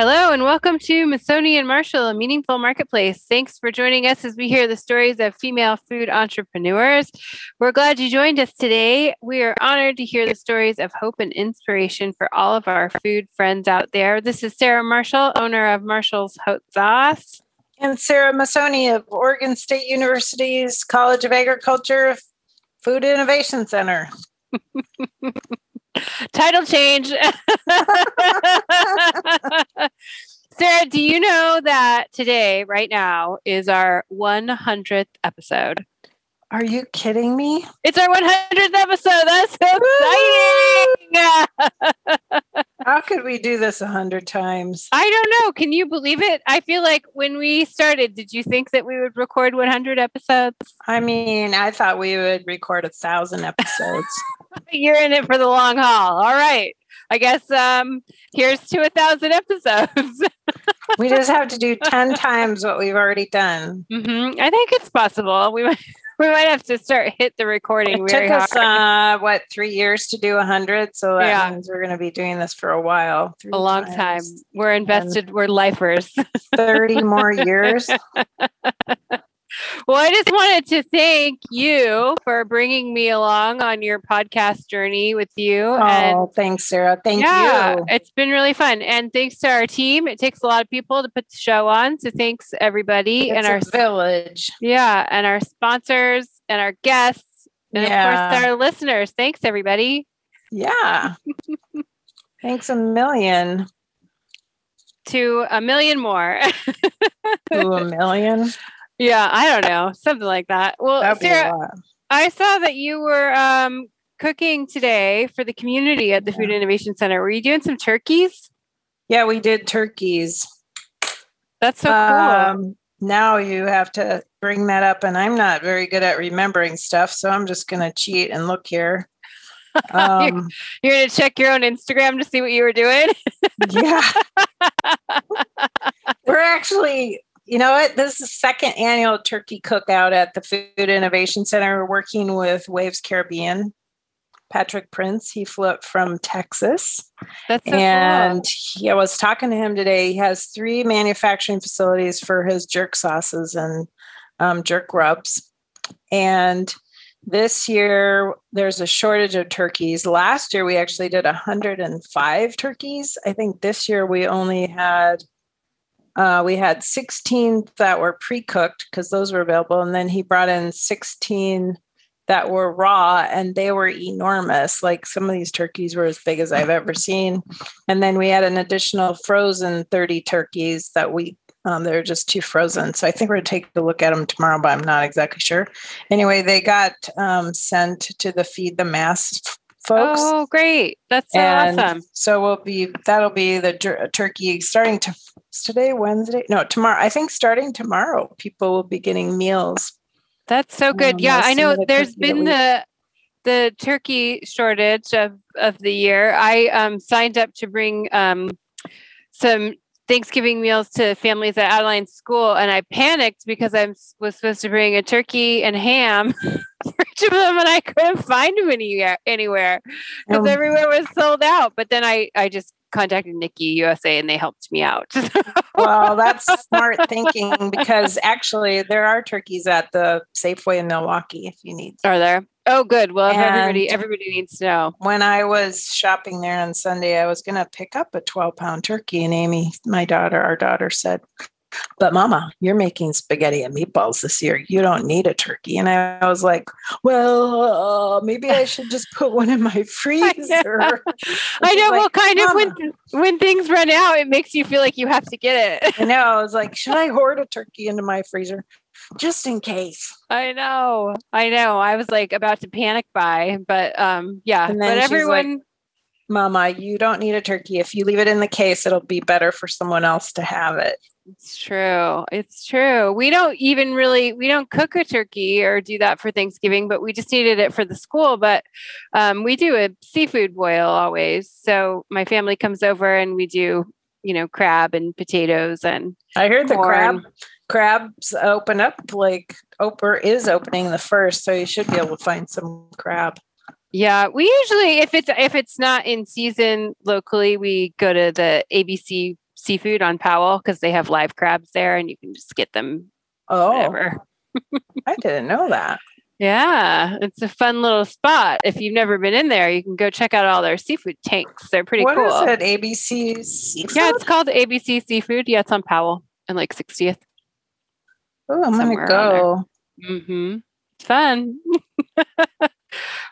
Hello and welcome to Masoni and Marshall, a meaningful marketplace. Thanks for joining us as we hear the stories of female food entrepreneurs. We're glad you joined us today. We are honored to hear the stories of hope and inspiration for all of our food friends out there. This is Sarah Marshall, owner of Marshall's Hot Sauce. And Sarah Masoni of Oregon State University's College of Agriculture Food Innovation Center. Title change. Sarah, do you know that today, right now, is our 100th episode? Are you kidding me? It's our 100th episode. That's so exciting. How could we do this a hundred times? I don't know. Can you believe it? I feel like when we started, did you think that we would record 100 episodes? I mean, I thought we would record a thousand episodes. You're in it for the long haul. All right. I guess um, here's to a thousand episodes. we just have to do 10 times what we've already done. Mm-hmm. I think it's possible. We might we might have to start hit the recording. It took us uh, what three years to do a hundred, so that yeah. means we're going to be doing this for a while. A long times. time. We're invested. And we're lifers. Thirty more years. Well, I just wanted to thank you for bringing me along on your podcast journey with you. Oh, and thanks, Sarah. Thank yeah, you. It's been really fun. And thanks to our team. It takes a lot of people to put the show on. So thanks everybody it's and our village. Yeah. And our sponsors and our guests. And yeah. of course our listeners. Thanks everybody. Yeah. thanks a million. To a million more. to a million. Yeah, I don't know, something like that. Well, That'd Sarah, I saw that you were um, cooking today for the community at the yeah. Food Innovation Center. Were you doing some turkeys? Yeah, we did turkeys. That's so cool. Um, now you have to bring that up, and I'm not very good at remembering stuff, so I'm just going to cheat and look here. Um, you're, you're going to check your own Instagram to see what you were doing. yeah. We're actually you know what? This is the second annual turkey cookout at the Food Innovation Center. We're working with Waves Caribbean. Patrick Prince, he flew up from Texas. That's so and cool. he, I was talking to him today. He has three manufacturing facilities for his jerk sauces and um, jerk rubs. And this year there's a shortage of turkeys. Last year we actually did 105 turkeys. I think this year we only had uh, we had 16 that were pre-cooked because those were available, and then he brought in 16 that were raw, and they were enormous. Like some of these turkeys were as big as I've ever seen. And then we had an additional frozen 30 turkeys that we um, they're just too frozen. So I think we're going to take a look at them tomorrow, but I'm not exactly sure. Anyway, they got um, sent to the Feed the Mass folks. Oh, great. That's so and awesome. So we'll be, that'll be the turkey starting to today Wednesday. No, tomorrow. I think starting tomorrow, people will be getting meals. That's so good. Um, yeah, I know. The there's been the the turkey shortage of of the year. I um, signed up to bring um, some Thanksgiving meals to families at Adeline School, and I panicked because I was supposed to bring a turkey and ham each of them, and I couldn't find them anywhere anywhere because um, everywhere was sold out. But then I I just contacted Nicky USA and they helped me out. well, that's smart thinking because actually there are turkeys at the Safeway in Milwaukie if you need. Are there? Oh, good. Well, everybody everybody needs to know. When I was shopping there on Sunday, I was going to pick up a 12 pound turkey, and Amy, my daughter, our daughter said, but mama, you're making spaghetti and meatballs this year. You don't need a turkey. And I was like, well, uh, maybe I should just put one in my freezer. I know. Like, well, kind mama. of when, when things run out, it makes you feel like you have to get it. I know. I was like, should I hoard a turkey into my freezer? Just in case. I know. I know. I was like about to panic buy, but um yeah. But everyone like, Mama, you don't need a turkey. If you leave it in the case, it'll be better for someone else to have it. It's true. It's true. We don't even really we don't cook a turkey or do that for Thanksgiving, but we just needed it for the school. But um, we do a seafood boil always. So my family comes over and we do, you know, crab and potatoes and. I heard corn. the crab crabs open up like Oprah is opening the first, so you should be able to find some crab. Yeah, we usually if it's if it's not in season locally, we go to the ABC seafood on Powell because they have live crabs there and you can just get them. Oh, I didn't know that. Yeah, it's a fun little spot. If you've never been in there, you can go check out all their seafood tanks. They're pretty what cool. What is it? ABC Seafood? Yeah, it's called ABC Seafood. Yeah, it's on Powell and like 60th. Oh, I'm gonna go. Mm-hmm. It's fun.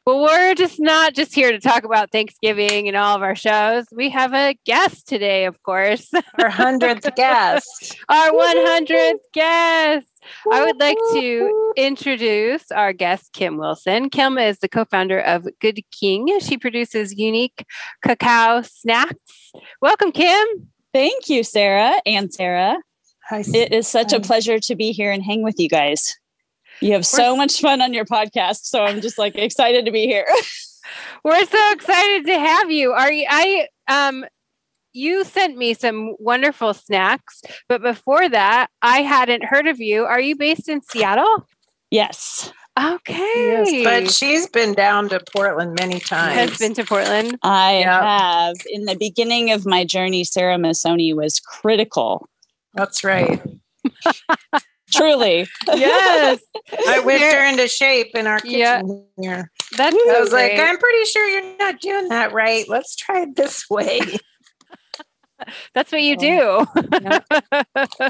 well, we're just not just here to talk about Thanksgiving and all of our shows. We have a guest today, of course. Our hundredth guest. our one hundredth guest. I would like to introduce our guest, Kim Wilson. Kim is the co-founder of Good King. She produces unique cacao snacks. Welcome, Kim. Thank you, Sarah and Sarah. Hi. It is such a pleasure to be here and hang with you guys. You have so much fun on your podcast. So I'm just like excited to be here. We're so excited to have you. Are you I um you sent me some wonderful snacks, but before that, I hadn't heard of you. Are you based in Seattle? Yes. Okay. Yes, but she's been down to Portland many times. Has been to Portland. I yep. have. In the beginning of my journey, Sarah Masoni was critical. That's right. Truly. Yes. I whipped her into shape in our kitchen yeah. here. That's so I was great. like, I'm pretty sure you're not doing that right. Let's try it this way. That's what you do.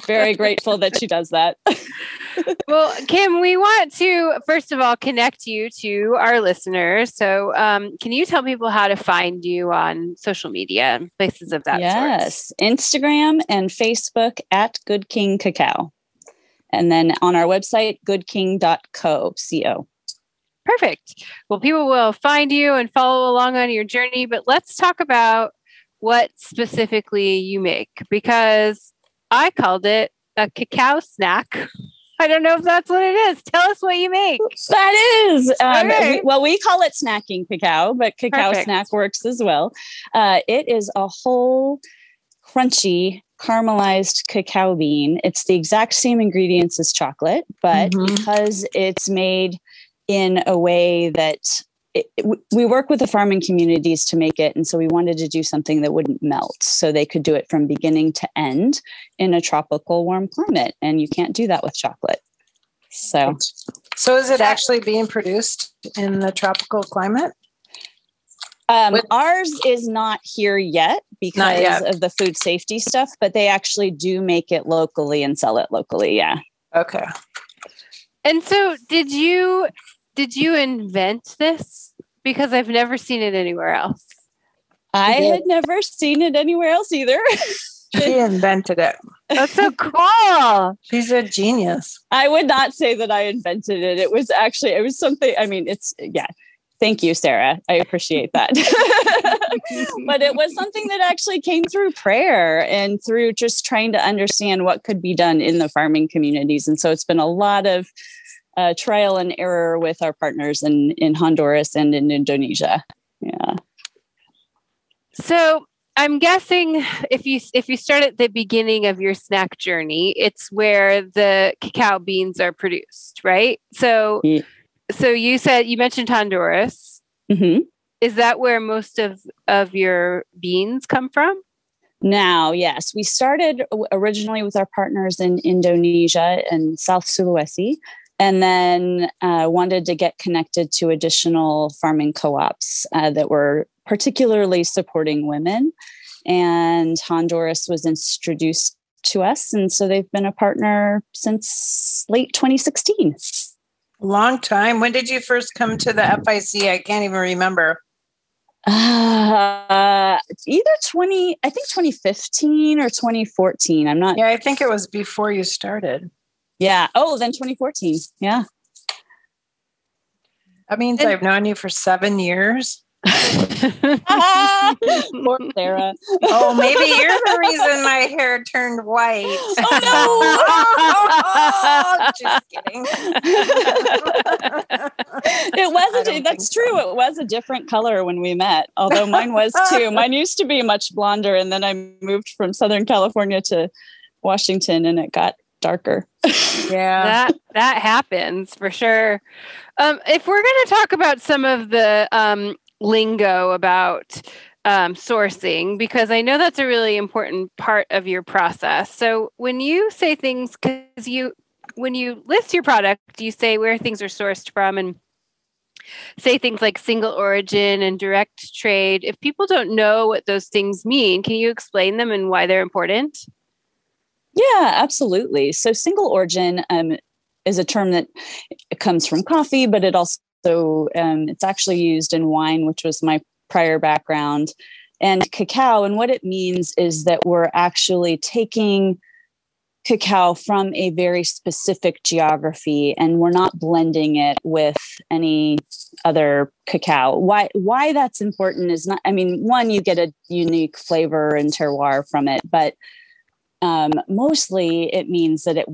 Very grateful that she does that. well, Kim, we want to first of all connect you to our listeners. So, um, can you tell people how to find you on social media places of that yes. Sort? Instagram and Facebook at Good King Cacao and then on our website, goodking.co. Co. Perfect. Well, people will find you and follow along on your journey, but let's talk about what specifically you make because I called it a cacao snack. I don't know if that's what it is. Tell us what you make. That is. Um, okay. we, well, we call it snacking cacao, but cacao Perfect. snack works as well. Uh, it is a whole crunchy caramelized cacao bean. It's the exact same ingredients as chocolate, but mm-hmm. because it's made in a way that it, we work with the farming communities to make it. And so we wanted to do something that wouldn't melt so they could do it from beginning to end in a tropical warm climate. And you can't do that with chocolate. So, so is it actually being produced in the tropical climate? Um, With- ours is not here yet because yet. of the food safety stuff, but they actually do make it locally and sell it locally. Yeah. Okay. And so, did you did you invent this? Because I've never seen it anywhere else. I had never seen it anywhere else either. she invented it. That's so cool. She's a genius. I would not say that I invented it. It was actually it was something. I mean, it's yeah. Thank you, Sarah. I appreciate that. but it was something that actually came through prayer and through just trying to understand what could be done in the farming communities. And so it's been a lot of uh, trial and error with our partners in, in Honduras and in Indonesia. Yeah. So I'm guessing if you if you start at the beginning of your snack journey, it's where the cacao beans are produced, right? So yeah so you said you mentioned Honduras. Mm-hmm. Is that where most of of your beans come from? Now, yes, we started originally with our partners in Indonesia and South Sulawesi, and then uh, wanted to get connected to additional farming co-ops uh, that were particularly supporting women. And Honduras was introduced to us. And so they've been a partner since late 2016. Long time. When did you first come to the FIC? I can't even remember. Uh, either 20, I think 2015 or 2014. I'm not. Yeah, I think it was before you started. Yeah. Oh, then 2014. Yeah. That means and- I've known you for seven years. Poor Sarah. Oh, maybe you're the reason my hair turned white. Oh no! just kidding. it wasn't. That's true. So. It was a different color when we met. Although mine was too. Mine used to be much blonder, and then I moved from Southern California to Washington, and it got darker. yeah, that that happens for sure. Um, if we're going to talk about some of the um, lingo about um, sourcing because I know that's a really important part of your process. So when you say things, because you when you list your product, you say where things are sourced from and say things like single origin and direct trade. If people don't know what those things mean, can you explain them and why they're important? Yeah, absolutely. So single origin um, is a term that comes from coffee, but it also so um, it's actually used in wine, which was my prior background, and cacao. And what it means is that we're actually taking cacao from a very specific geography and we're not blending it with any other cacao why why that's important is not i mean one you get a unique flavor and terroir from it but um, mostly it means that it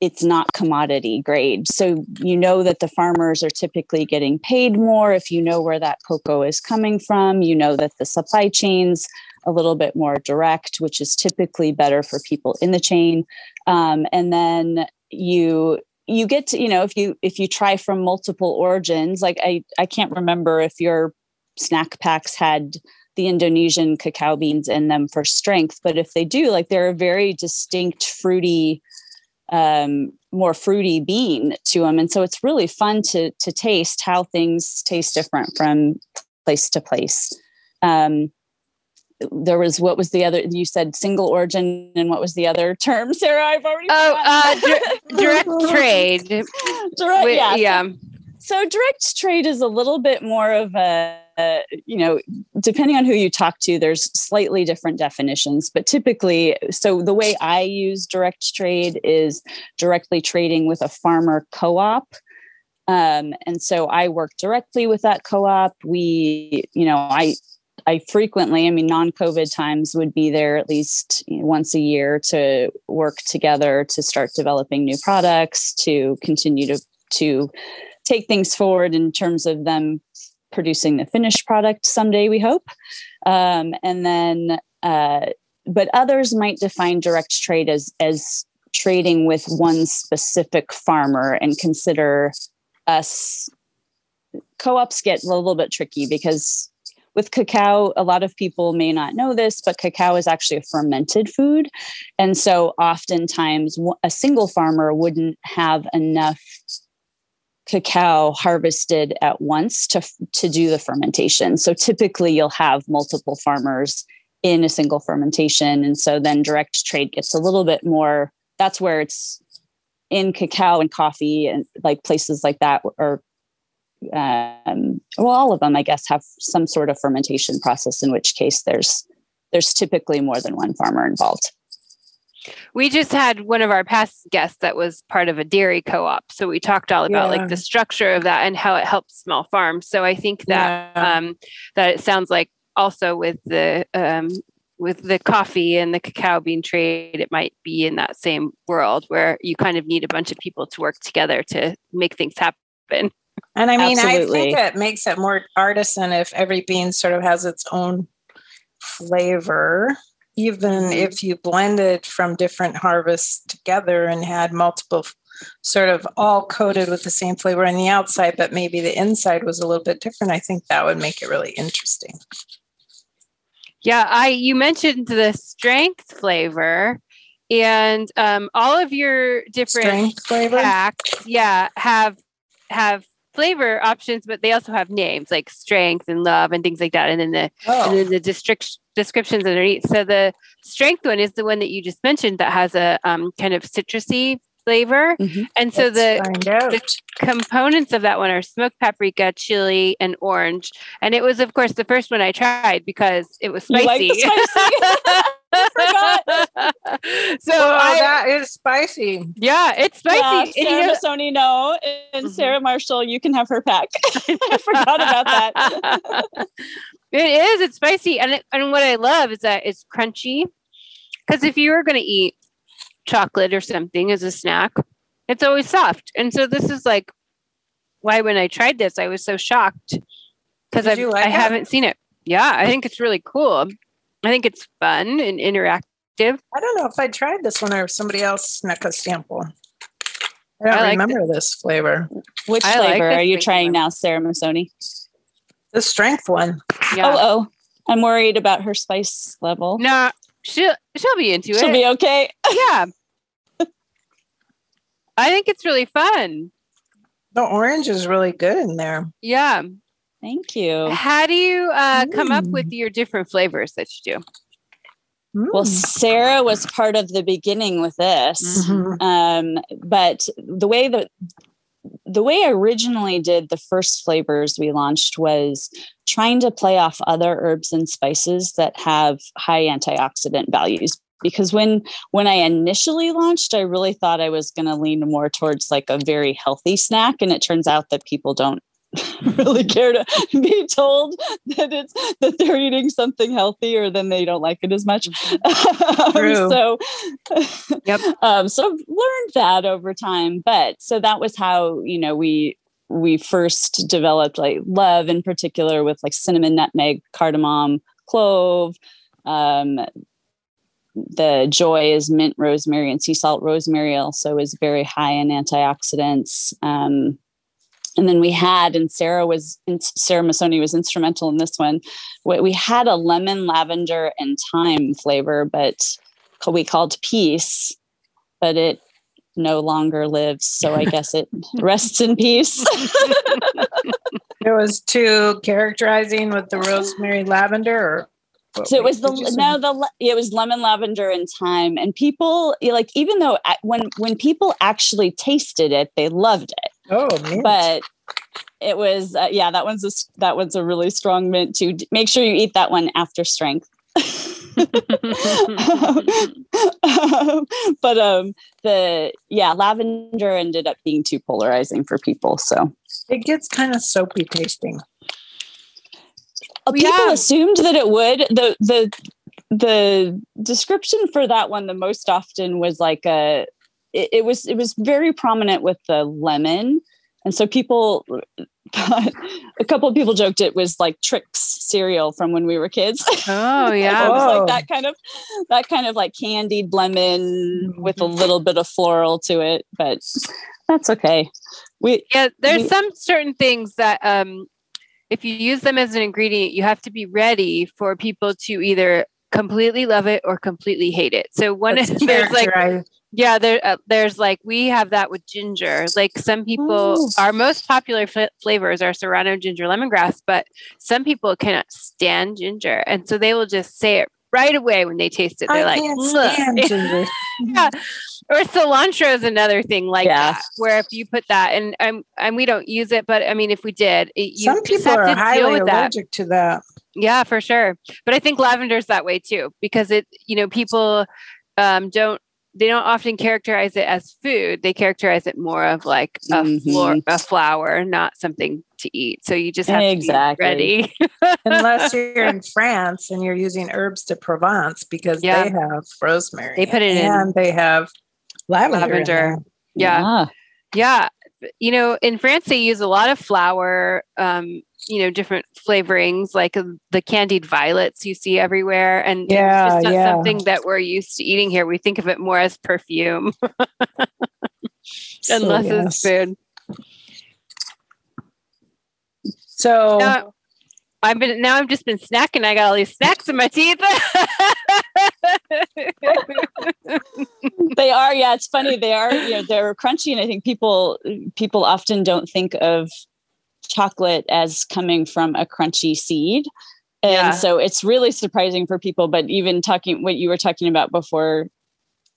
it's not commodity grade. So you know that the farmers are typically getting paid more if you know where that cocoa is coming from. You know that the supply chain's a little bit more direct, which is typically better for people in the chain. Um, and then you you get to you know if you if you try from multiple origins like i i can't remember if your snack packs had the indonesian cacao beans in them for strength but if they do like they're a very distinct fruity um, more fruity bean to them. And so it's really fun to to taste how things taste different from place to place. Um, there was what was the other you said single origin and what was the other term sarah i've already oh uh, di- direct trade direct, yeah, yeah. So, direct trade is a little bit more of a uh, you know, depending on who you talk to, there's slightly different definitions. But typically, so the way I use direct trade is directly trading with a farmer co op. Um, and so I work directly with that co op. We, you know, I, I frequently, I mean, non COVID times would be there at least once a year to work together to start developing new products, to continue to, to take things forward in terms of them producing the finished product someday, we hope. Um, and then, uh, but others might define direct trade as as trading with one specific farmer and consider us co-ops get a little bit tricky because with cacao a lot of people may not know this but cacao is actually a fermented food and so oftentimes a single farmer wouldn't have enough cacao harvested at once to to do the fermentation. So typically you'll have multiple farmers in a single fermentation. And so then direct trade gets a little bit more. That's where it's in cacao and coffee and like places like that or um, well all of them i guess have some sort of fermentation process in which case there's there's typically more than one farmer involved we just had one of our past guests that was part of a dairy co-op. So we talked all about yeah. like the structure of that and how it helps small farms. So I think that yeah. um, that it sounds like also with the um, with the coffee and the cacao bean trade, it might be in that same world where you kind of need a bunch of people to work together to make things happen. And I mean, Absolutely. I think it makes it more artisan if every bean sort of has its own flavor even mm-hmm. if you blended from different harvests together and had multiple sort of all coated with the same flavor on the outside, but maybe the inside was a little bit different, I think that would make it really interesting. Yeah, I you mentioned the strength flavor and um, all of your different strength flavor packs, yeah, have have flavor options, but they also have names like strength and love and things like that. And then the oh. and then the district descriptions underneath. So the strength one is the one that you just mentioned that has a um, kind of citrusy flavor. Mm-hmm. And so the, the, components of that one are smoked paprika, chili, and orange. And it was, of course, the first one I tried because it was spicy. spicy? so oh, I, that is spicy. Yeah, it's spicy. Yeah, and Sarah you know, Sony, no, and mm-hmm. Sarah Marshall, you can have her pack. I forgot about that. it is. It's spicy, and it, and what I love is that it's crunchy. Because if you were going to eat chocolate or something as a snack, it's always soft. And so this is like why when I tried this, I was so shocked because I like I haven't seen it. Yeah, I think it's really cool. I think it's fun and interactive. I don't know if I tried this one or if somebody else snuck a sample. I don't I like remember the, this flavor. Which I flavor like are you trying one. now, Sarah Masoni? The strength one. Yeah. Oh, oh. I'm worried about her spice level. No, she'll she'll be into she'll it. She'll be okay. Yeah. I think it's really fun. The orange is really good in there. Yeah. Thank you. How do you uh, come up with your different flavors that you do? Well, Sarah was part of the beginning with this, mm-hmm. um, but the way that the way I originally did the first flavors we launched was trying to play off other herbs and spices that have high antioxidant values because when when i initially launched i really thought i was going to lean more towards like a very healthy snack and it turns out that people don't really care to be told that it's that they're eating something healthy or then they don't like it as much. Mm-hmm. um, so yep. um, so I've learned that over time but so that was how you know we we first developed like love in particular with like cinnamon nutmeg cardamom clove um, the joy is mint rosemary and sea salt rosemary also is very high in antioxidants um, and then we had and sarah was sarah masoni was instrumental in this one. We had a lemon lavender and thyme flavor but we called peace but it no longer lives. So i guess it rests in peace. It was too characterizing with the rosemary lavender or so it was the no the it was lemon lavender and thyme. And people like even though uh, when when people actually tasted it they loved it oh mint. but it was uh, yeah that one's a that one's a really strong mint too make sure you eat that one after strength but um the yeah lavender ended up being too polarizing for people so it gets kind of soapy tasting uh, people yeah. assumed that it would. The the the description for that one the most often was like a it, it was it was very prominent with the lemon. And so people a couple of people joked it was like Trix cereal from when we were kids. Oh yeah. it was like that kind of that kind of like candied lemon mm-hmm. with a little bit of floral to it, but that's okay. We Yeah, there's we, some certain things that um if you use them as an ingredient, you have to be ready for people to either completely love it or completely hate it. So one is there's like yeah, there uh, there's like we have that with ginger. Like some people, Ooh. our most popular fl- flavors are serrano, ginger, lemongrass, but some people cannot stand ginger, and so they will just say it right away when they taste it. They're I like, yeah. Or cilantro is another thing like yeah. that, where if you put that, and um, and we don't use it, but I mean, if we did, it, some people are highly allergic that. to that. Yeah, for sure. But I think lavender's that way too, because it, you know, people um, don't they don't often characterize it as food. They characterize it more of like a, mm-hmm. floor, a flower, not something to eat. So you just have exactly. to be ready. Unless you're in France and you're using herbes de Provence because yeah. they have rosemary. They put it and in. And they have lavender. lavender. Yeah. yeah. Yeah. You know, in France, they use a lot of flower, um, you know, different flavorings like um, the candied violets you see everywhere. And yeah, it's just not yeah. something that we're used to eating here. We think of it more as perfume, so, unless yes. it's food. So now, I've been now I've just been snacking. I got all these snacks in my teeth. they are, yeah. It's funny. They are, you know, they're crunchy, and I think people people often don't think of chocolate as coming from a crunchy seed. And yeah. so it's really surprising for people. But even talking what you were talking about before,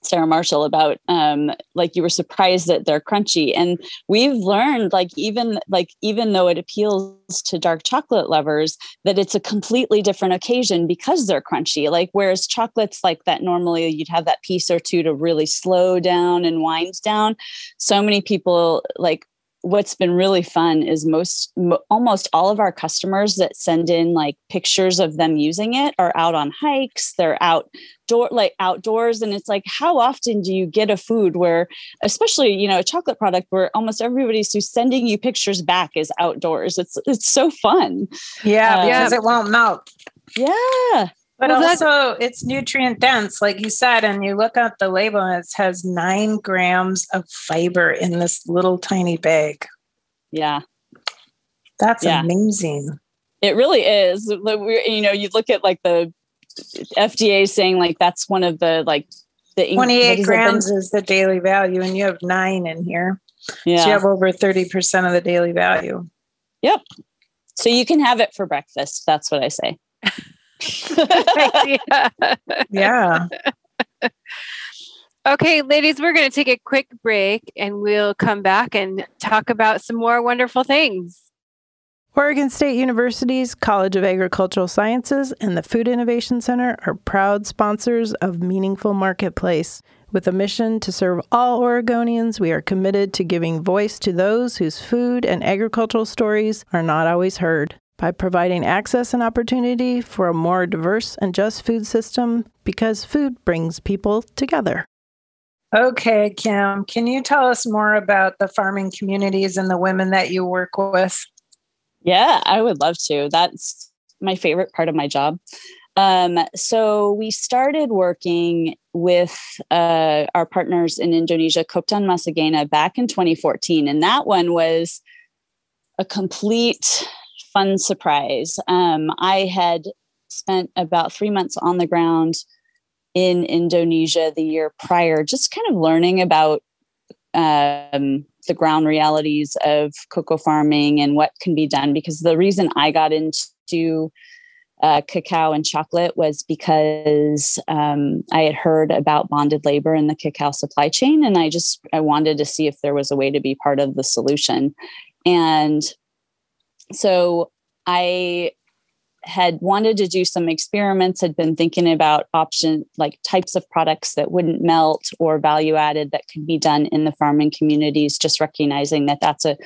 Sarah Marshall, about um, like you were surprised that they're crunchy. And we've learned like even like even though it appeals to dark chocolate lovers, that it's a completely different occasion because they're crunchy. Like whereas chocolates like that normally you'd have that piece or two to really slow down and wind down. So many people like what's been really fun is most almost all of our customers that send in like pictures of them using it are out on hikes they're outdoor like outdoors and it's like how often do you get a food where especially you know a chocolate product where almost everybody's who's sending you pictures back is outdoors? It's it's so fun. Yeah because um, it won't melt. Yeah but well, also, it's nutrient dense, like you said. And you look at the label, and it has nine grams of fiber in this little tiny bag. Yeah, that's yeah. amazing. It really is. You know, you look at like the FDA saying like that's one of the like the 28 grams is the daily value, and you have nine in here. Yeah, so you have over 30 percent of the daily value. Yep. So you can have it for breakfast. That's what I say. yeah. Okay, ladies, we're going to take a quick break and we'll come back and talk about some more wonderful things. Oregon State University's College of Agricultural Sciences and the Food Innovation Center are proud sponsors of Meaningful Marketplace. With a mission to serve all Oregonians, we are committed to giving voice to those whose food and agricultural stories are not always heard by providing access and opportunity for a more diverse and just food system because food brings people together. Okay, Kim, can you tell us more about the farming communities and the women that you work with? Yeah, I would love to. That's my favorite part of my job. Um, so we started working with uh, our partners in Indonesia, Koptan Masagena, back in 2014. And that one was a complete fun surprise. Um, I had spent about three months on the ground in Indonesia the year prior, just kind of learning about um, the ground realities of cocoa farming and what can be done. Because the reason I got into uh, cacao and chocolate was because um, I had heard about bonded labor in the cacao supply chain, and I just I wanted to see if there was a way to be part of the solution. And so I had wanted to do some experiments, had been thinking about option like types of products that wouldn't melt or value added that could be done in the farming communities, just recognizing that that's a,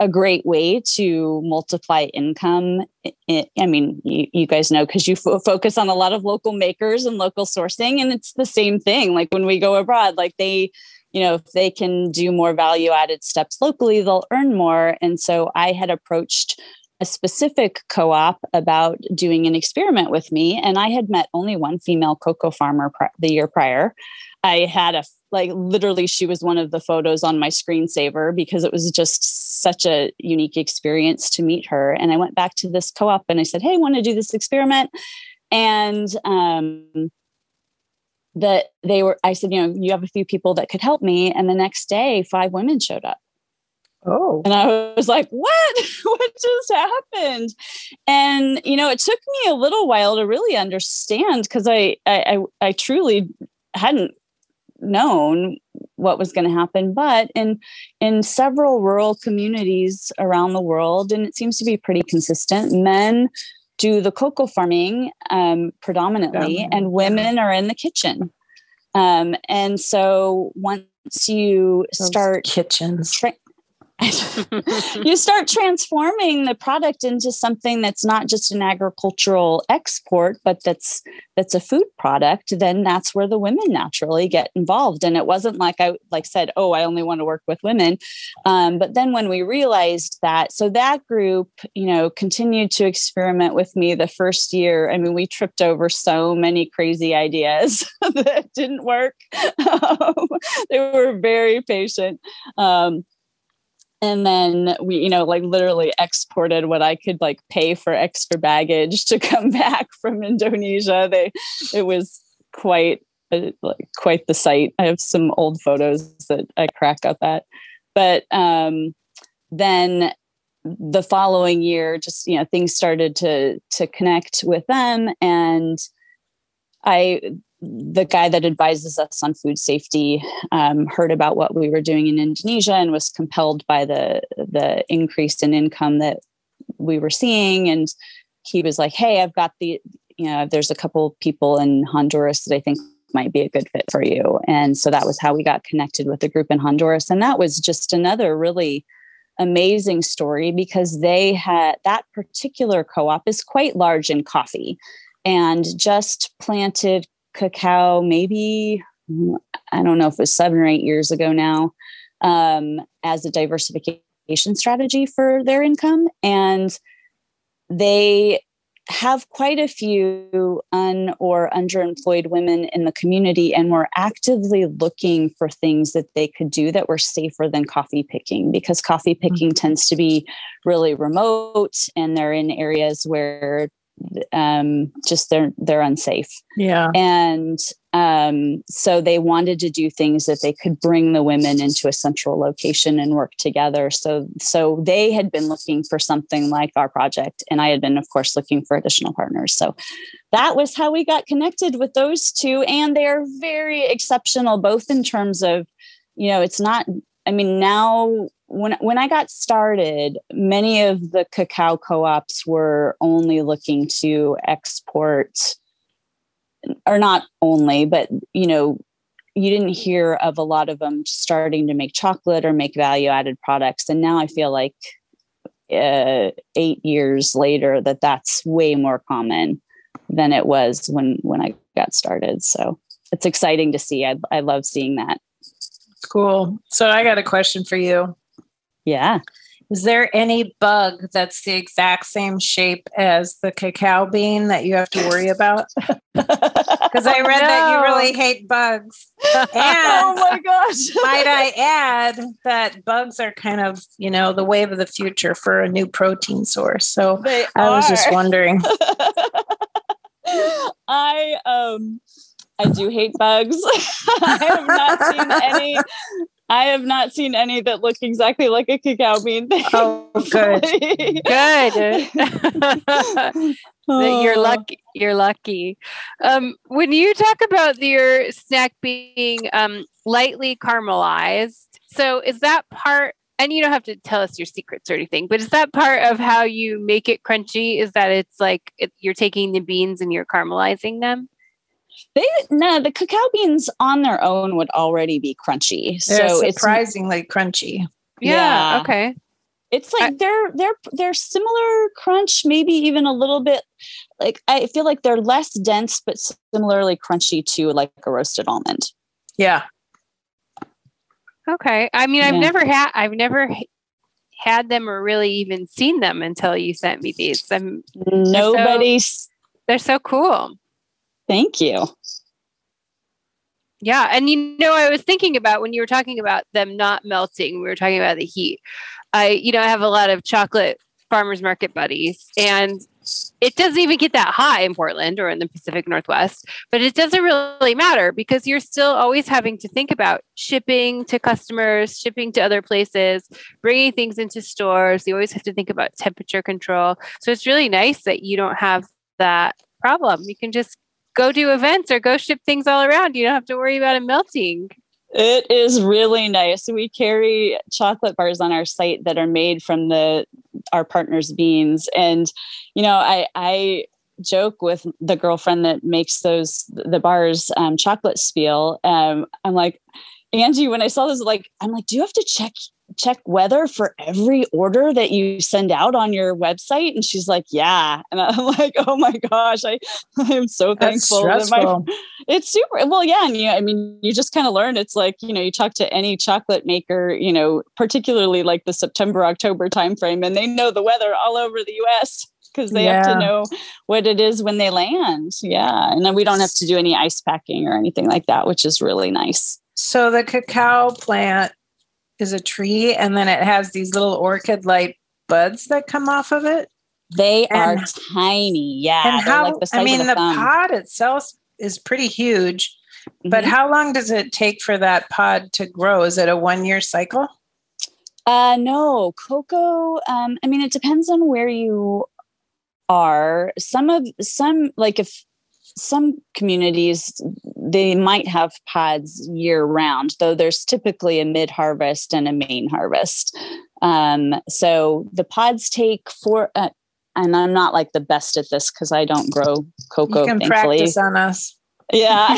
a great way to multiply income. I mean, you, you guys know because you f- focus on a lot of local makers and local sourcing, and it's the same thing. Like when we go abroad, like they, you know, if they can do more value added steps locally, they'll earn more. And so I had approached a specific co op about doing an experiment with me. And I had met only one female cocoa farmer pr- the year prior. I had a, like, literally, she was one of the photos on my screensaver because it was just such a unique experience to meet her. And I went back to this co op and I said, Hey, want to do this experiment. And, um, that they were, I said, you know, you have a few people that could help me. And the next day, five women showed up. Oh. And I was like, what? what just happened? And, you know, it took me a little while to really understand because I, I, I, I truly hadn't known what was going to happen but in in several rural communities around the world and it seems to be pretty consistent men do the cocoa farming um, predominantly and women are in the kitchen. Um, and so once you Those start kitchens. Tra- you start transforming the product into something that's not just an agricultural export but that's that's a food product then that's where the women naturally get involved. And it wasn't like i like said oh i only want to work with women. Um, but then when we realized that so that group you know continued to experiment with me the first year. I mean we tripped over so many crazy ideas that didn't work. They were very patient. Um, and then we you know like literally exported what i could like pay for extra baggage to come back from indonesia. They it was quite a, like quite the sight. I have some old photos that i crack up at. But um then the following year, just you know, things started to to connect with them, and I the guy that advises us on food safety um, heard about what we were doing in Indonesia and was compelled by the the increase in income that we were seeing, and he was like, "Hey, I've got the you know, there's a couple people in Honduras that I think might be a good fit for you," and so that was how we got connected with the group in Honduras, and that was just another really amazing story because they had that particular co-op is quite large in coffee and just planted cacao maybe i don't know if it was seven or eight years ago now um, as a diversification strategy for their income and they have quite a few un or underemployed women in the community and we're actively looking for things that they could do that were safer than coffee picking because coffee picking mm-hmm. tends to be really remote and they're in areas where um, just they're they're unsafe. Yeah. And um, so they wanted to do things that they could bring the women into a central location and work together. So so they had been looking for something like our project, and I had been, of course, looking for additional partners. So that was how we got connected with those two, and they are very exceptional, both in terms of, you know, it's not. I mean, now when when I got started, many of the cacao co-ops were only looking to export or not only, but you know, you didn't hear of a lot of them starting to make chocolate or make value added products and now I feel like uh, 8 years later that that's way more common than it was when when I got started. So it's exciting to see. I I love seeing that. Cool. So I got a question for you. Yeah. Is there any bug that's the exact same shape as the cacao bean that you have to worry about? Because I read no. that you really hate bugs. And oh my gosh. might I add that bugs are kind of, you know, the wave of the future for a new protein source. So they I are. was just wondering. I um I do hate bugs. I have not seen any I have not seen any that look exactly like a cacao bean. Oh, good, good. you're lucky. You're lucky. Um, when you talk about your snack being um, lightly caramelized, so is that part? And you don't have to tell us your secrets or anything, but is that part of how you make it crunchy? Is that it's like it, you're taking the beans and you're caramelizing them? They no, the cacao beans on their own would already be crunchy. They're so surprisingly it's, crunchy. Yeah, yeah. Okay. It's like I, they're they're they're similar crunch, maybe even a little bit like I feel like they're less dense but similarly crunchy to like a roasted almond. Yeah. Okay. I mean, I've never had I've never had them or really even seen them until you sent me these. I'm nobody's they're so, they're so cool. Thank you. Yeah. And you know, I was thinking about when you were talking about them not melting, we were talking about the heat. I, you know, I have a lot of chocolate farmers market buddies, and it doesn't even get that high in Portland or in the Pacific Northwest, but it doesn't really matter because you're still always having to think about shipping to customers, shipping to other places, bringing things into stores. You always have to think about temperature control. So it's really nice that you don't have that problem. You can just go do events or go ship things all around. You don't have to worry about it melting. It is really nice. We carry chocolate bars on our site that are made from the our partners' beans, and you know, I I joke with the girlfriend that makes those the bars um, chocolate spiel. Um, I'm like, Angie, when I saw this, like, I'm like, do you have to check check weather for every order that you send out on your website? And she's like, Yeah. And I'm like, Oh my gosh, I I'm so thankful. That my, it's super well, yeah. And you I mean, you just kind of learn it's like, you know, you talk to any chocolate maker, you know, particularly like the September, October timeframe, and they know the weather all over the US because they yeah. have to know what it is when they land. Yeah. And then we don't have to do any ice packing or anything like that, which is really nice. So the cacao plant is a tree and then it has these little orchid like buds that come off of it. They and, are tiny. Yeah. And how, like I mean, the pod itself is pretty huge, but mm-hmm. how long does it take for that pod to grow? Is it a one year cycle? Uh, no, cocoa. Um, I mean, it depends on where you are. Some of some like if some communities they might have pods year round, though there's typically a mid harvest and a main harvest. Um, so the pods take four. Uh, and I'm not like the best at this because I don't grow cocoa. You can thankfully. practice on us. Yeah,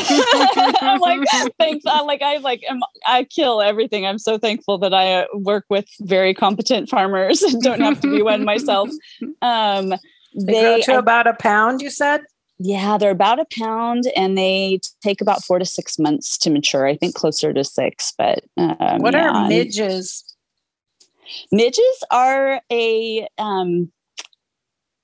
I'm like thanks. I like I like am, I kill everything. I'm so thankful that I uh, work with very competent farmers and don't have to be one myself. Um, they, they grow to I, about a pound. You said. Yeah, they're about a pound, and they take about four to six months to mature. I think closer to six. But um, what yeah. are midges? Midges are a um,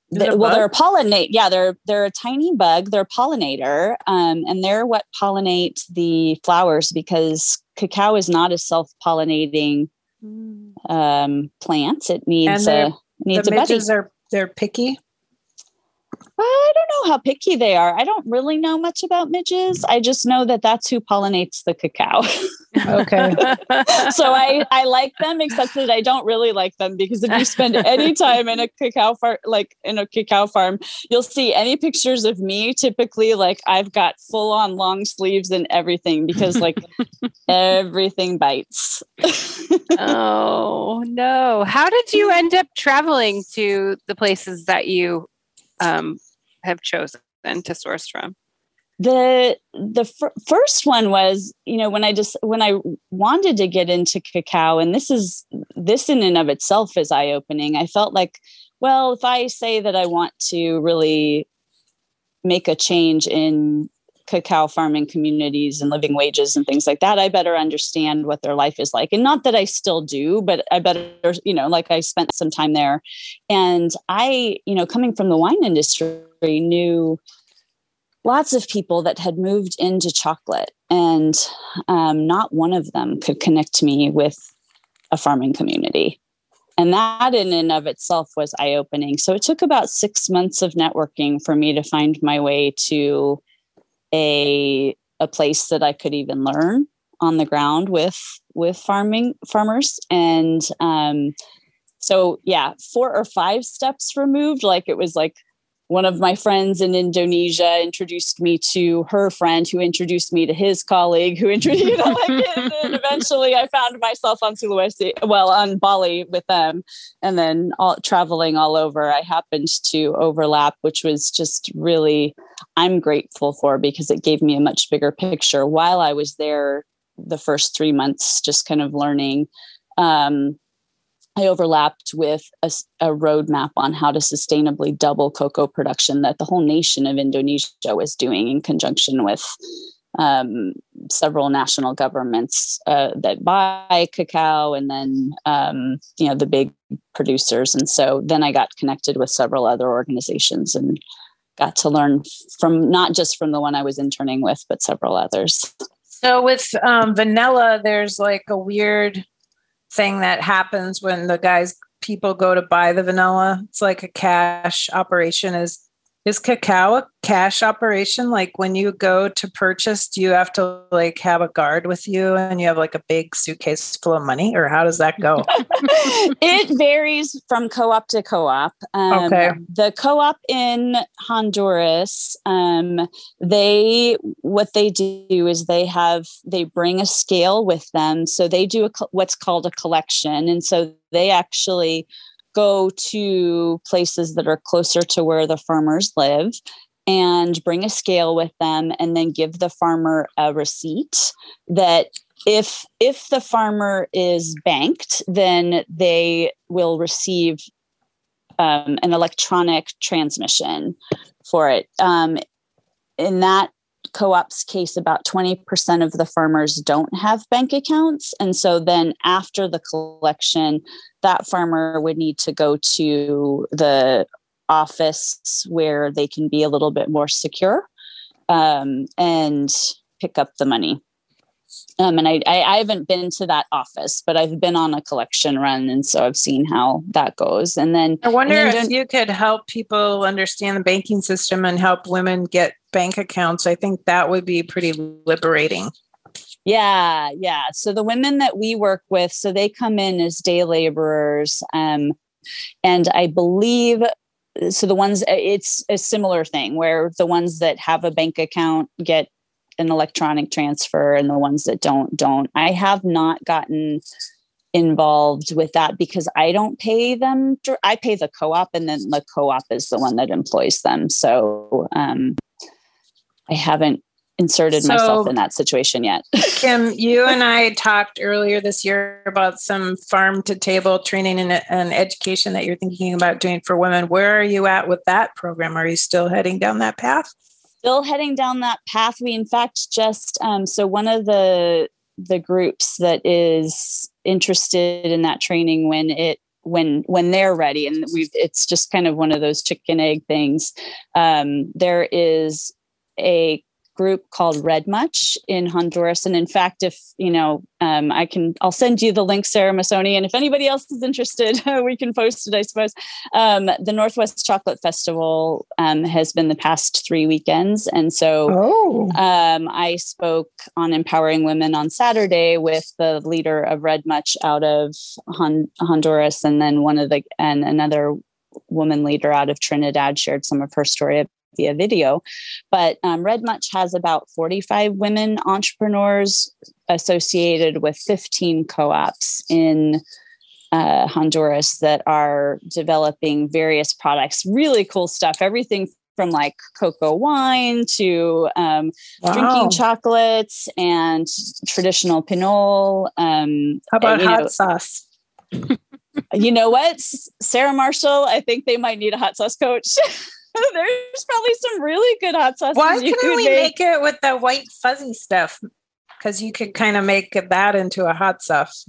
well, they're a pollinate. Yeah, they're they're a tiny bug. They're a pollinator, um, and they're what pollinate the flowers because cacao is not a self pollinating mm. um, plant. It needs a needs the a buddy. Are they're picky? I don't know how picky they are. I don't really know much about midges. I just know that that's who pollinates the cacao. okay. so I I like them, except that I don't really like them because if you spend any time in a cacao farm, like in a cacao farm, you'll see any pictures of me. Typically, like I've got full on long sleeves and everything because like everything bites. oh no! How did you end up traveling to the places that you um, have chosen to source from? the the first one was you know when i just when i wanted to get into cacao and this is this in and of itself is eye opening i felt like well if i say that i want to really make a change in cacao farming communities and living wages and things like that i better understand what their life is like and not that i still do but i better you know like i spent some time there and i you know coming from the wine industry knew lots of people that had moved into chocolate and um, not one of them could connect me with a farming community. And that in and of itself was eye-opening. So it took about six months of networking for me to find my way to a a place that I could even learn on the ground with with farming farmers. And um so yeah four or five steps removed like it was like one of my friends in Indonesia introduced me to her friend who introduced me to his colleague who introduced you know, like, and, and eventually I found myself on Sulawesi well on Bali with them. And then all traveling all over I happened to overlap which was just really I'm grateful for because it gave me a much bigger picture while I was there the first 3 months just kind of learning um, I overlapped with a, a roadmap on how to sustainably double cocoa production that the whole nation of Indonesia was doing in conjunction with um, several national governments uh, that buy cacao and then um, you know the big producers. And so then i got connected with several other organizations and got to learn from not just from the one i was interning with but several others. So with um, vanilla there's like a weird thing that happens when the guys people go to buy the vanilla. It's like a cash operation. Is is cacao a cash operation? Like when you go to purchase, do you have to like have a guard with you and you have like a big suitcase full of money, or how does that go? it varies from co-op to co-op. Um, okay. The co-op in Honduras, um, they what they do is they have they bring a scale with them, so they do a, what's called a collection, and so they actually go to places that are closer to where the farmers live and bring a scale with them and then give the farmer a receipt that if if the farmer is banked then they will receive um, an electronic transmission for it. Um, in that co-op's case about 20% of the farmers don't have bank accounts. And so then after the collection that farmer would need to go to the office where they can be a little bit more secure um, and pick up the money um, and I, I, I haven't been to that office, but I've been on a collection run, and so I've seen how that goes. And then I wonder then if you could help people understand the banking system and help women get bank accounts. I think that would be pretty liberating. Yeah, yeah. So the women that we work with, so they come in as day laborers. Um, and I believe so the ones it's a similar thing where the ones that have a bank account get an electronic transfer and the ones that don't don't. I have not gotten involved with that because I don't pay them. I pay the co-op, and then the co-op is the one that employs them. So um, I haven't inserted so, myself in that situation yet. Kim, you and I talked earlier this year about some farm to table training and, and, education that you're thinking about doing for women. Where are you at with that program? Are you still heading down that path? Still heading down that path. We, in fact, just um, so one of the the groups that is interested in that training when it when when they're ready and we've it's just kind of one of those chicken egg things um, there is a group called Red Much in Honduras. And in fact, if you know, um, I can, I'll send you the link, Sarah Masoni. And if anybody else is interested, we can post it, I suppose. Um, the Northwest Chocolate Festival um, has been the past three weekends. And so oh. Um, I spoke on empowering women on Saturday with the leader of Red Much out of Hon- Honduras. And then one of the, and another woman leader out of Trinidad shared some of her story via video. But um, Red Much has about 45 women entrepreneurs associated with 15 co ops in uh, Honduras that are developing various products, really cool stuff, everything from like cocoa wine to um, wow. drinking chocolates and traditional pinole. Um, How about and, hot know, sauce? you know what, Sarah Marshall? I think they might need a hot sauce coach. There's probably some really good hot sauce. Why couldn't we make. make it with the white fuzzy stuff? Because you could kind of make that into a hot sauce.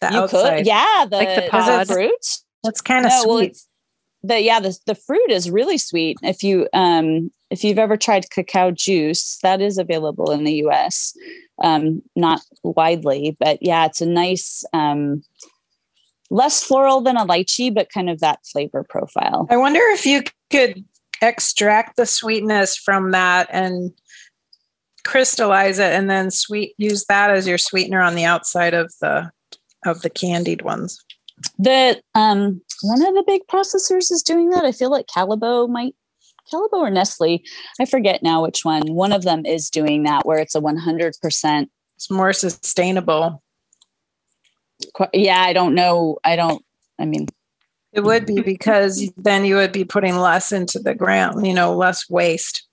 The you outside. could, yeah, the, like the pod. fruit. That's kind of no, sweet. Well, the yeah, the the fruit is really sweet. If you um if you've ever tried cacao juice, that is available in the U.S. Um, not widely, but yeah, it's a nice um less floral than a lychee, but kind of that flavor profile. I wonder if you could extract the sweetness from that and crystallize it and then sweet use that as your sweetener on the outside of the of the candied ones. The um one of the big processors is doing that. I feel like Callebaut might Callebaut or nestle i forget now which one. One of them is doing that where it's a 100% it's more sustainable. Yeah i don't know. I don't i mean it would be because then you would be putting less into the ground, you know, less waste.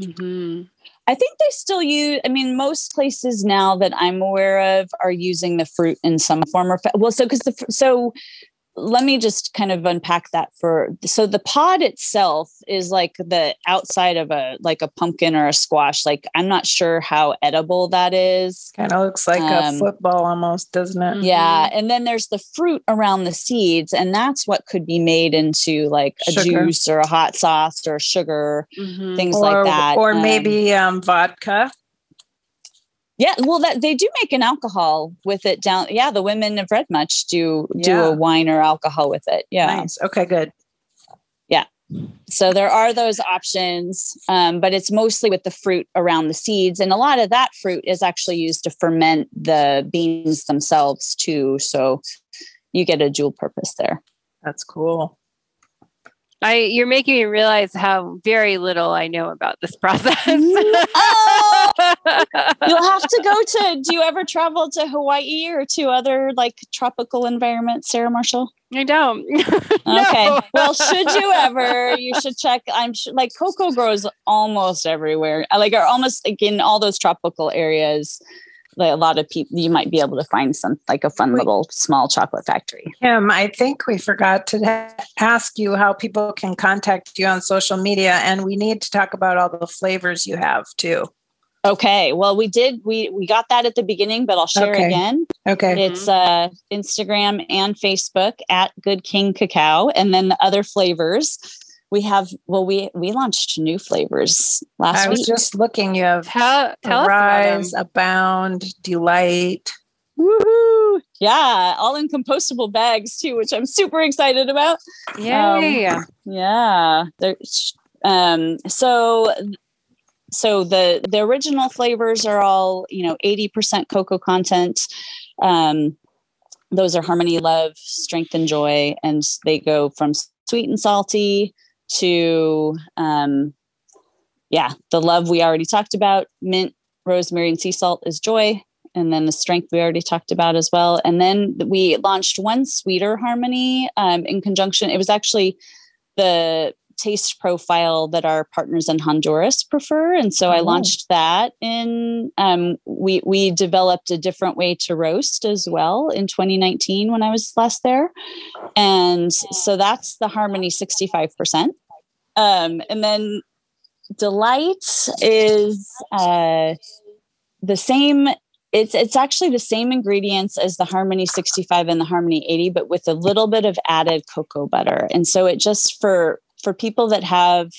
Mm-hmm. I think they still use, I mean, most places now that I'm aware of are using the fruit in some form or, well, so, because the, so let me just kind of unpack that for so the pod itself is like the outside of a like a pumpkin or a squash like i'm not sure how edible that is kind of looks like um, a football almost doesn't it yeah mm-hmm. and then there's the fruit around the seeds and that's what could be made into like a sugar. juice or a hot sauce or sugar mm-hmm. things or, like that or um, maybe um, vodka yeah, well, that they do make an alcohol with it down. Yeah, the women of Red Much do yeah. do a wine or alcohol with it. Yeah. Nice. Okay, good. Yeah. So there are those options, um, but it's mostly with the fruit around the seeds, and a lot of that fruit is actually used to ferment the beans themselves too. So you get a dual purpose there. That's cool. I you're making me realize how very little I know about this process. oh, you'll have to go to do you ever travel to Hawaii or to other like tropical environments, Sarah Marshall? I don't. okay. Well, should you ever, you should check. I'm sure like cocoa grows almost everywhere. Uh, like are almost like in all those tropical areas like a lot of people you might be able to find some like a fun little small chocolate factory kim i think we forgot to ask you how people can contact you on social media and we need to talk about all the flavors you have too okay well we did we we got that at the beginning but i'll share okay. again okay it's uh instagram and facebook at good king cacao and then the other flavors we have well we we launched new flavors last I was week. just looking. You have tell, tell Rise, Abound, Delight. Woohoo! Yeah, all in compostable bags too, which I'm super excited about. Yeah, Um, yeah. There, um, so so the the original flavors are all you know 80% cocoa content. Um, those are harmony love strength and joy and they go from sweet and salty to um, yeah the love we already talked about mint rosemary and sea salt is joy and then the strength we already talked about as well. And then we launched one sweeter harmony um, in conjunction it was actually the taste profile that our partners in Honduras prefer. And so oh. I launched that in um, we we developed a different way to roast as well in 2019 when I was last there. And so that's the Harmony 65%. Um, and then Delight is uh, the same it's it's actually the same ingredients as the harmony 65 and the harmony 80 but with a little bit of added cocoa butter and so it just for for people that have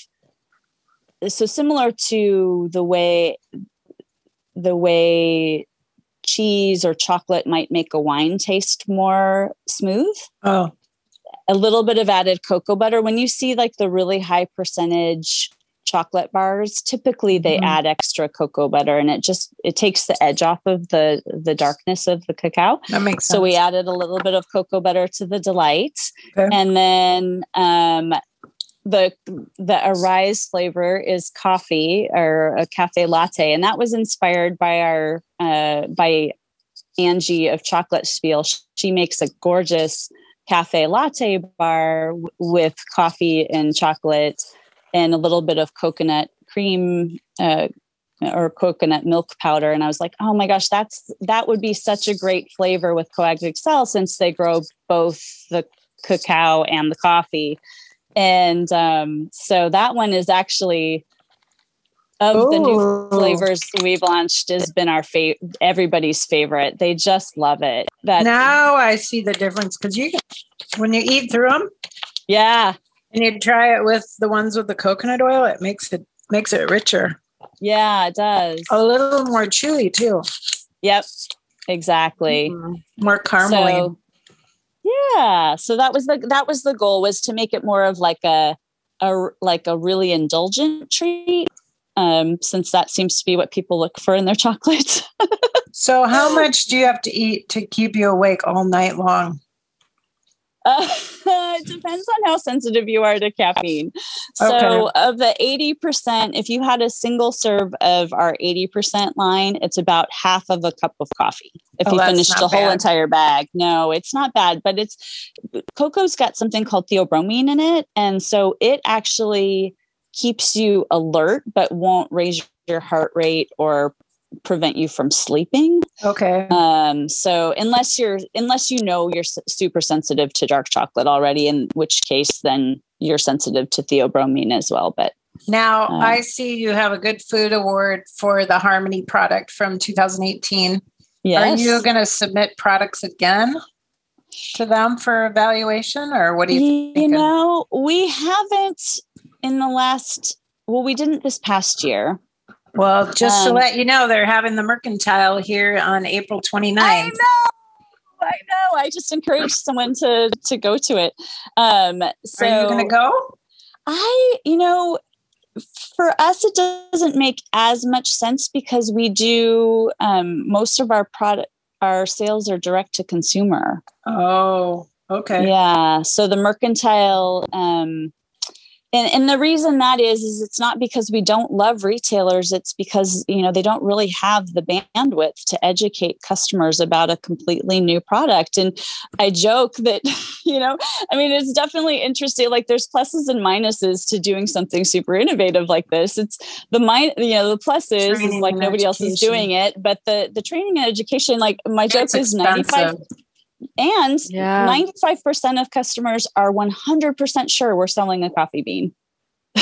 so similar to the way the way cheese or chocolate might make a wine taste more smooth. Oh. A little bit of added cocoa butter. When you see like the really high percentage chocolate bars, typically they mm-hmm. add extra cocoa butter and it just it takes the edge off of the the darkness of the cacao. That makes sense. So we added a little bit of cocoa butter to the delight. Okay. And then um the the arise flavor is coffee or a cafe latte and that was inspired by our uh, by angie of chocolate spiel. She makes a gorgeous cafe latte bar w- with coffee and chocolate and a little bit of coconut cream uh, or coconut milk powder and i was like oh my gosh that's that would be such a great flavor with Coag since they grow both the cacao and the coffee and um, so that one is actually of Ooh. the new flavors we've launched has been our favorite everybody's favorite. They just love it. That now i see the difference because you when you eat through them yeah. and you try it with the ones with the coconut oil it makes it makes it richer. Yeah it does. A little more chewy too. Yep exactly. Mm-hmm. more caramely. So, yeah so that was the that was the goal was to make it more of like a a like a really indulgent treat um, since that seems to be what people look for in their chocolates. So how much do you have to eat to keep you awake all night long? Uh, it depends on how sensitive you are to caffeine. So, okay. of the 80%, if you had a single serve of our 80% line, it's about half of a cup of coffee. If oh, you finished the whole entire bag, no, it's not bad, but it's cocoa's got something called theobromine in it. And so it actually keeps you alert, but won't raise your heart rate or prevent you from sleeping. Okay. Um, so unless you're unless you know you're super sensitive to dark chocolate already, in which case then you're sensitive to theobromine as well. But now um, I see you have a good food award for the Harmony product from 2018. Yes. Are you going to submit products again? to them for evaluation or what do you you know we haven't in the last well we didn't this past year well, just um, to let you know, they're having the mercantile here on April 29th. I know. I know. I just encourage someone to to go to it. Um, so Are you going to go? I, you know, for us, it doesn't make as much sense because we do um, most of our product, our sales are direct to consumer. Oh, okay. Yeah. So the mercantile, um, and and the reason that is is it's not because we don't love retailers it's because you know they don't really have the bandwidth to educate customers about a completely new product and i joke that you know i mean it's definitely interesting like there's pluses and minuses to doing something super innovative like this it's the mind you know the pluses is, like nobody education. else is doing it but the the training and education like my joke it's is expensive. 95 and yeah. 95% of customers are 100% sure we're selling a coffee bean.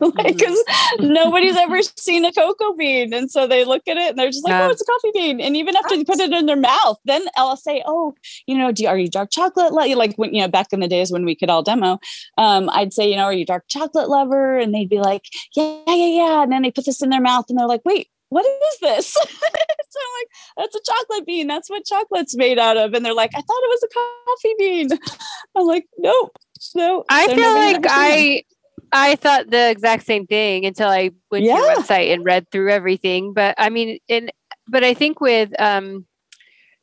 like, because mm-hmm. nobody's ever seen a cocoa bean. And so they look at it and they're just like, yeah. oh, it's a coffee bean. And even after they put it in their mouth, then I'll say, oh, you know, do, you, are you dark chocolate? Like when, you know, back in the days when we could all demo, um, I'd say, you know, are you dark chocolate lover? And they'd be like, yeah, yeah, yeah. And then they put this in their mouth and they're like, wait, what is this? so I'm like, that's a chocolate bean. That's what chocolate's made out of. And they're like, I thought it was a coffee bean. I'm like, nope. No. I feel like I I thought the exact same thing until I went yeah. to your website and read through everything. But I mean, in but I think with um,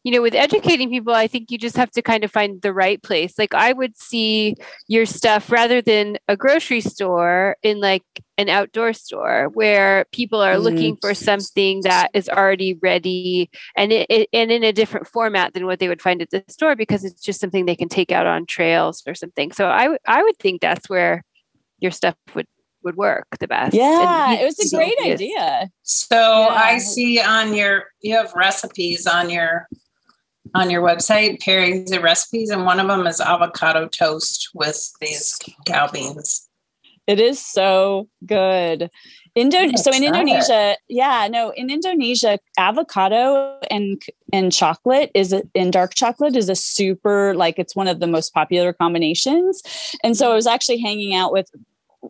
you know, with educating people, I think you just have to kind of find the right place. Like I would see your stuff rather than a grocery store in like an outdoor store where people are mm. looking for something that is already ready and it, it, and in a different format than what they would find at the store because it's just something they can take out on trails or something. So I I would think that's where your stuff would would work the best. Yeah, it was a great idea. So yeah. I see on your you have recipes on your on your website, pairings and recipes, and one of them is avocado toast with these cacao beans. It is so good. Indo- so in Indonesia, it. yeah, no, in Indonesia, avocado and and chocolate is in dark chocolate is a super like it's one of the most popular combinations. And so I was actually hanging out with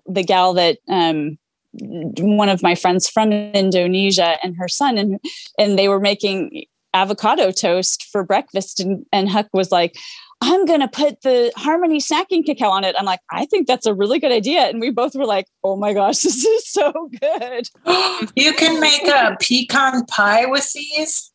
the gal that um, one of my friends from Indonesia and her son and and they were making avocado toast for breakfast and, and Huck was like, I'm going to put the Harmony snacking cacao on it. I'm like, I think that's a really good idea. And we both were like, oh my gosh, this is so good. you can make a pecan pie with these.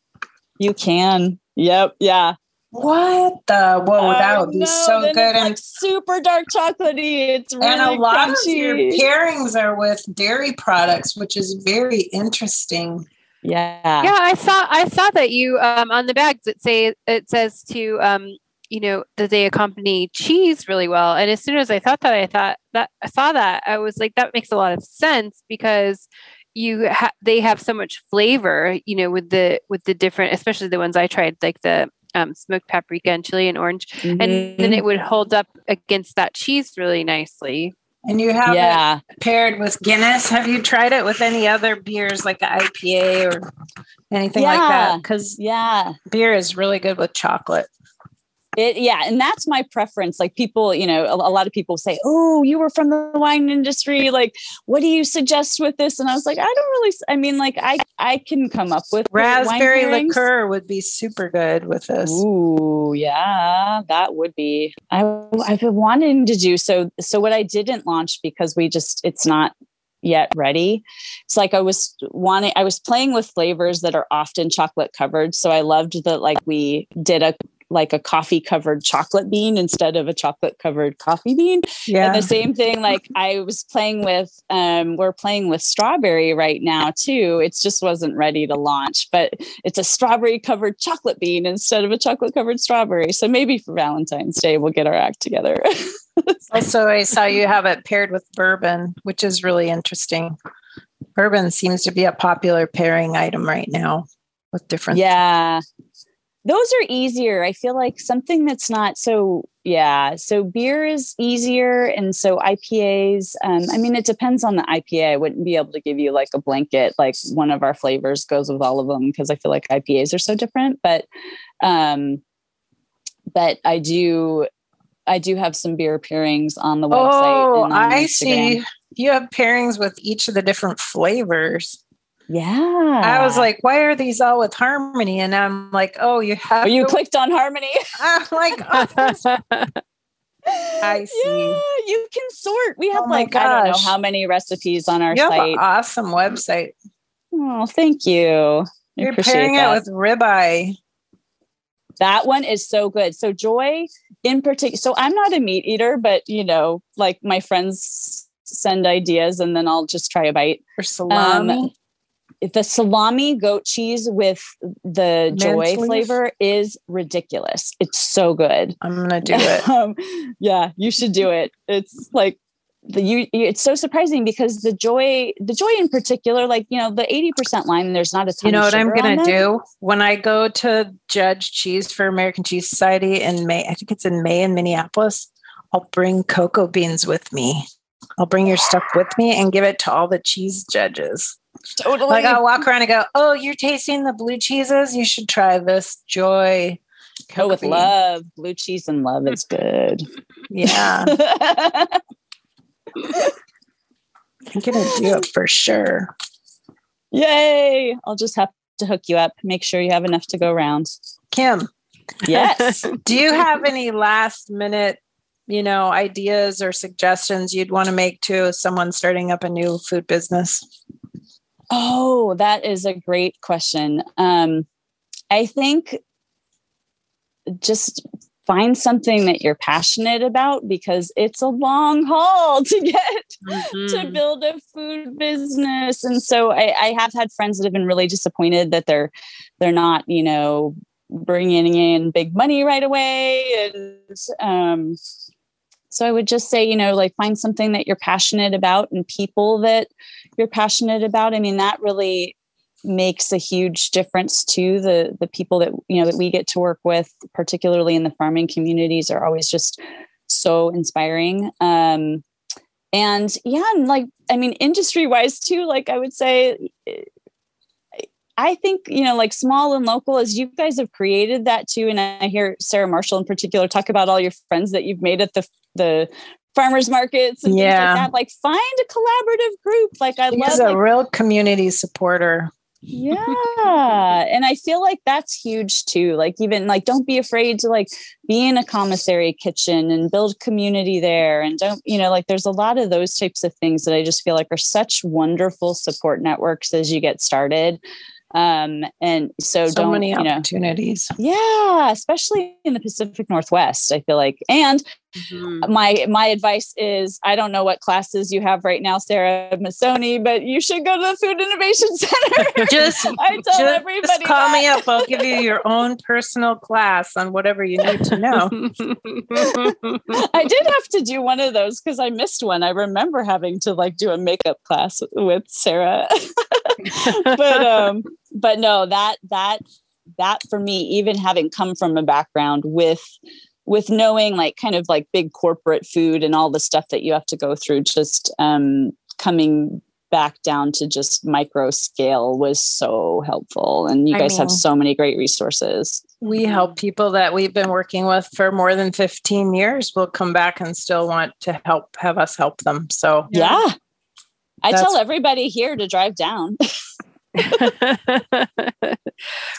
You can. Yep. Yeah. What the? Whoa, that would be so good and like super dark chocolatey. It's really and a lot crunchy. of your pairings are with dairy products, which is very interesting. Yeah. Yeah, I saw I saw that you um on the bags it say it says to um you know that they accompany cheese really well and as soon as I thought that I thought that I saw that I was like that makes a lot of sense because you ha- they have so much flavor you know with the with the different especially the ones I tried like the um, smoked paprika and chili and orange mm-hmm. and then it would hold up against that cheese really nicely and you have yeah. it paired with Guinness. Have you tried it with any other beers like an IPA or anything yeah. like that? Because yeah, beer is really good with chocolate. It, yeah, and that's my preference. Like people, you know, a, a, lot of people say, "Oh, you were from the wine industry. Like, what do you suggest with this?" And I was like, "I don't really. I mean, like, I I can come up with raspberry liqueur would be super good with this. Ooh, yeah, that would be. I I've been wanting to do so. So what I didn't launch because we just it's not yet ready. It's like I was wanting, I was playing with flavors that are often chocolate covered. So I loved that, like, we did a like a coffee covered chocolate bean instead of a chocolate covered coffee bean. Yeah. And the same thing, like I was playing with, um, we're playing with strawberry right now too. It just wasn't ready to launch, but it's a strawberry covered chocolate bean instead of a chocolate covered strawberry. So maybe for Valentine's Day, we'll get our act together. also, I saw you have it paired with bourbon, which is really interesting. Bourbon seems to be a popular pairing item right now with different. Yeah those are easier. I feel like something that's not so yeah. So beer is easier, and so IPAs. Um, I mean, it depends on the IPA. I wouldn't be able to give you like a blanket, like one of our flavors goes with all of them because I feel like IPAs are so different. But, um, but I do, I do have some beer pairings on the website. Oh, I Instagram. see. You have pairings with each of the different flavors. Yeah. I was like, why are these all with harmony? And I'm like, oh, you have. You to- clicked on harmony. I'm like, oh, I see. Yeah, you can sort. We have oh like, gosh. I don't know how many recipes on our you site. awesome website. Oh, thank you. You're pairing that. it with ribeye. That one is so good. So Joy in particular. So I'm not a meat eater, but you know, like my friends send ideas and then I'll just try a bite. Or salami. Um, the salami goat cheese with the joy flavor is ridiculous. It's so good. I'm gonna do it. um, yeah, you should do it. It's like the you, it's so surprising because the joy the joy in particular like you know the 80% line there's not a ton you know what i'm gonna do when i go to judge cheese for american cheese society in may i think it's in may in minneapolis i'll bring cocoa beans with me i'll bring your stuff with me and give it to all the cheese judges Totally. Like I'll walk around and go, "Oh, you're tasting the blue cheeses. You should try this Joy." Go with love, blue cheese and love. is good. yeah. I'm gonna do it for sure. Yay! I'll just have to hook you up. Make sure you have enough to go around. Kim. Yes. do you have any last minute you know, ideas or suggestions you'd want to make to someone starting up a new food business? Oh, that is a great question. Um, I think just find something that you're passionate about because it's a long haul to get mm-hmm. to build a food business and so I, I, have had friends that have been really disappointed that they're they're not you know bringing in big money right away and um, so i would just say you know like find something that you're passionate about and people that you're passionate about i mean that really makes a huge difference to the the people that you know that we get to work with particularly in the farming communities are always just so inspiring. Um and yeah and like i mean industry wise too like i would say i think you know like small and local as you guys have created that too and i hear sarah marshall in particular talk about all your friends that you've made at the the farmers markets and yeah. things like that. Like find a collaborative group. Like I He's love a like, real community supporter yeah and i feel like that's huge too like even like don't be afraid to like be in a commissary kitchen and build community there and don't you know like there's a lot of those types of things that i just feel like are such wonderful support networks as you get started um and so, so don't many you opportunities. Know, yeah especially in the pacific northwest i feel like. And mm-hmm. my my advice is i don't know what classes you have right now sarah Masoni, but you should go to the food innovation center. Just i tell just everybody call that. me up. I'll give you your own personal class on whatever you need to know. I did have to do one of those because i missed one. I remember having to like do a makeup class with sarah but um but no that that that for me even having come from a background with with knowing like kind of like big corporate food and all the stuff that you have to go through just um coming back down to just micro scale was so helpful. And you I guys mean, have so many great resources. We help people that we've been working with for more than 15 years will come back and still want to help have us help them. So yeah, yeah. i tell everybody here to drive down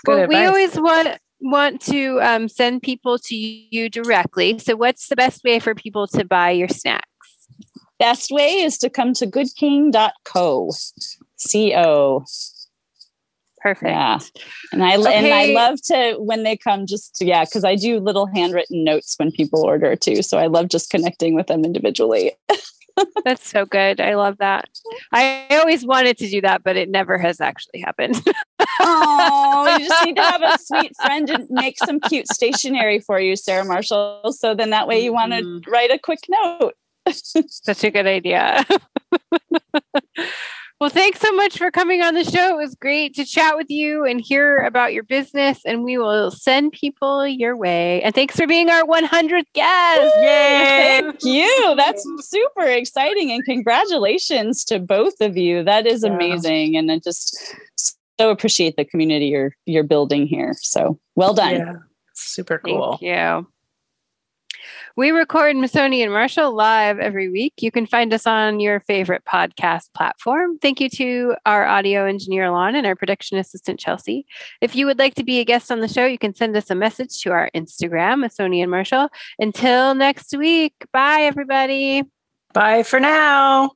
well, we always want want to um, send people to you directly. So, what's the best way for people to buy your snacks? Best way is to come to goodking.co. Co. Perfect. Yeah. And I okay. and I love to when they come just to, yeah, because I do little handwritten notes when people order too. So I love just connecting with them individually. That's so good. I love that. I always wanted to do that, but it never has actually happened. oh, you just need to have a sweet friend and make some cute stationery for you, Sarah Marshall. So then that way you want to mm-hmm. write a quick note. Such a good idea. Well, thanks so much for coming on the show. It was great to chat with you and hear about your business, and we will send people your way. And thanks for being our 100th guest. Yay! Thank you. That's super exciting, and congratulations to both of you. That is amazing, and I just so appreciate the community you're you're building here. So well done. Yeah, super cool. Thank you. We record Masoni and Marshall live every week. You can find us on your favorite podcast platform. Thank you to our audio engineer, Lon, and our production assistant, Chelsea. If you would like to be a guest on the show, you can send us a message to our Instagram, Masoni and Marshall. Until next week, bye, everybody. Bye for now.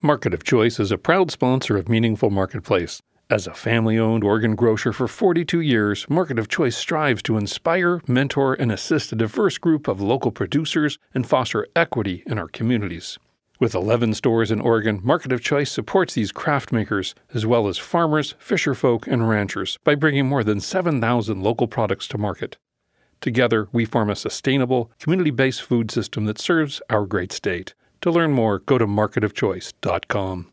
Market of Choice is a proud sponsor of Meaningful Marketplace. As a family owned Oregon grocer for 42 years, Market of Choice strives to inspire, mentor, and assist a diverse group of local producers and foster equity in our communities. With 11 stores in Oregon, Market of Choice supports these craft makers, as well as farmers, fisherfolk, and ranchers, by bringing more than 7,000 local products to market. Together, we form a sustainable, community based food system that serves our great state. To learn more, go to marketofchoice.com.